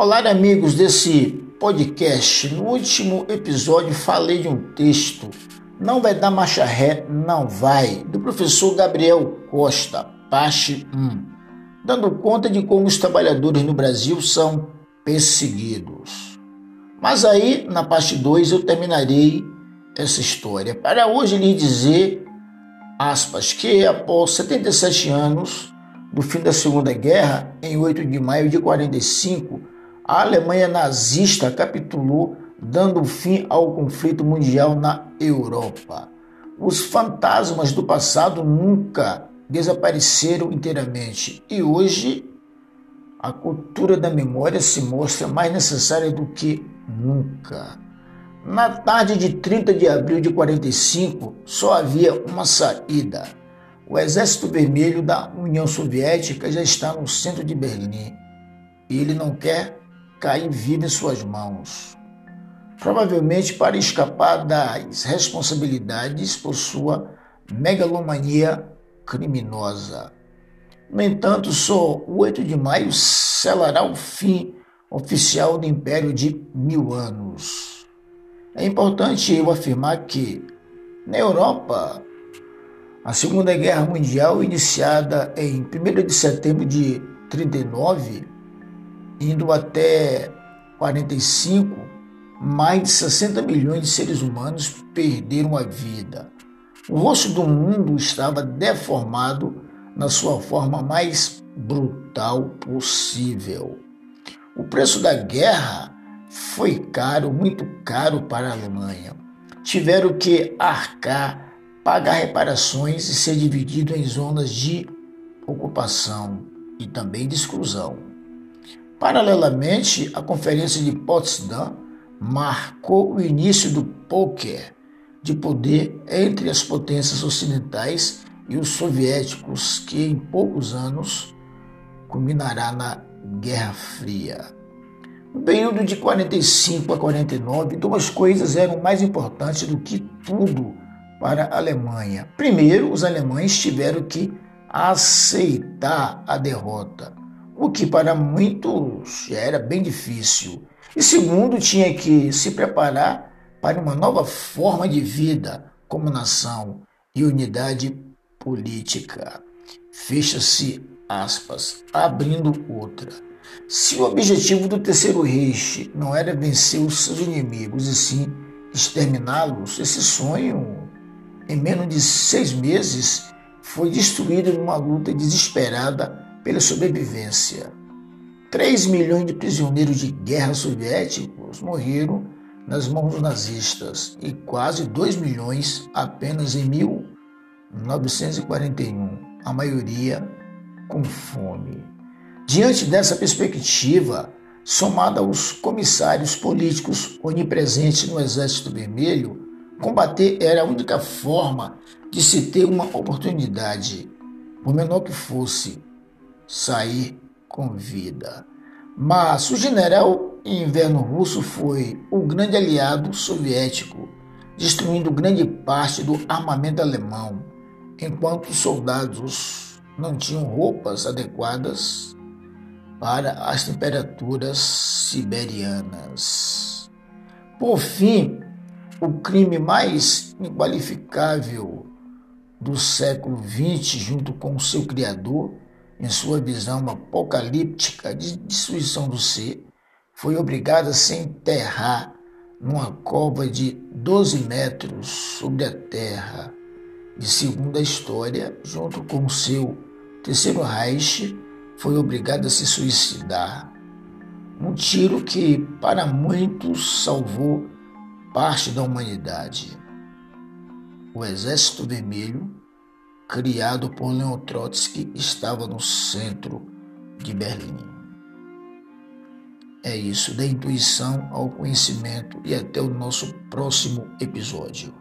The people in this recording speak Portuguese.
Olá, amigos desse podcast. No último episódio falei de um texto, Não vai dar marcha ré, não vai, do professor Gabriel Costa, parte 1, dando conta de como os trabalhadores no Brasil são perseguidos. Mas aí, na parte 2, eu terminarei essa história. Para hoje lhe dizer, aspas, que após 77 anos do fim da Segunda Guerra, em 8 de maio de 45, a Alemanha nazista capitulou, dando fim ao conflito mundial na Europa. Os fantasmas do passado nunca desapareceram inteiramente e hoje a cultura da memória se mostra mais necessária do que nunca. Na tarde de 30 de abril de 45, só havia uma saída. O Exército Vermelho da União Soviética já está no centro de Berlim e ele não quer cair vivo em suas mãos. Provavelmente para escapar das responsabilidades por sua megalomania criminosa. No entanto, só o 8 de maio selará o fim oficial do Império de mil anos. É importante eu afirmar que, na Europa, a Segunda Guerra Mundial, iniciada em 1 de setembro de 39, indo até 45, mais de 60 milhões de seres humanos perderam a vida. O rosto do mundo estava deformado na sua forma mais brutal possível. O preço da guerra foi caro, muito caro para a Alemanha. Tiveram que arcar, pagar reparações e ser dividido em zonas de ocupação e também de exclusão. Paralelamente, a Conferência de Potsdam marcou o início do poker de poder entre as potências ocidentais e os soviéticos, que em poucos anos culminará na Guerra Fria. No período de 45 a 49, duas coisas eram mais importantes do que tudo para a Alemanha. Primeiro, os alemães tiveram que aceitar a derrota o que para muitos já era bem difícil. E segundo, tinha que se preparar para uma nova forma de vida como nação e unidade política. Fecha-se aspas, abrindo outra. Se o objetivo do terceiro Reich não era vencer os seus inimigos e sim exterminá-los, esse sonho, em menos de seis meses, foi destruído numa luta desesperada pela sobrevivência. 3 milhões de prisioneiros de guerra soviéticos morreram nas mãos dos nazistas e quase 2 milhões apenas em 1941, a maioria com fome. Diante dessa perspectiva, somada aos comissários políticos onipresentes no Exército Vermelho, combater era a única forma de se ter uma oportunidade, por menor que fosse, sair com vida. Mas o general inverno russo foi o grande aliado soviético, destruindo grande parte do armamento alemão, enquanto os soldados não tinham roupas adequadas para as temperaturas siberianas. Por fim, o crime mais inqualificável do século XX, junto com seu criador, em sua visão apocalíptica de destruição do ser, foi obrigado a se enterrar numa cova de 12 metros sobre a terra. E segundo a história, junto com seu terceiro Reich, foi obrigado a se suicidar. Um tiro que, para muitos, salvou parte da humanidade. O Exército Vermelho criado por Leon Trotsky, estava no centro de Berlim. É isso, da intuição ao conhecimento e até o nosso próximo episódio.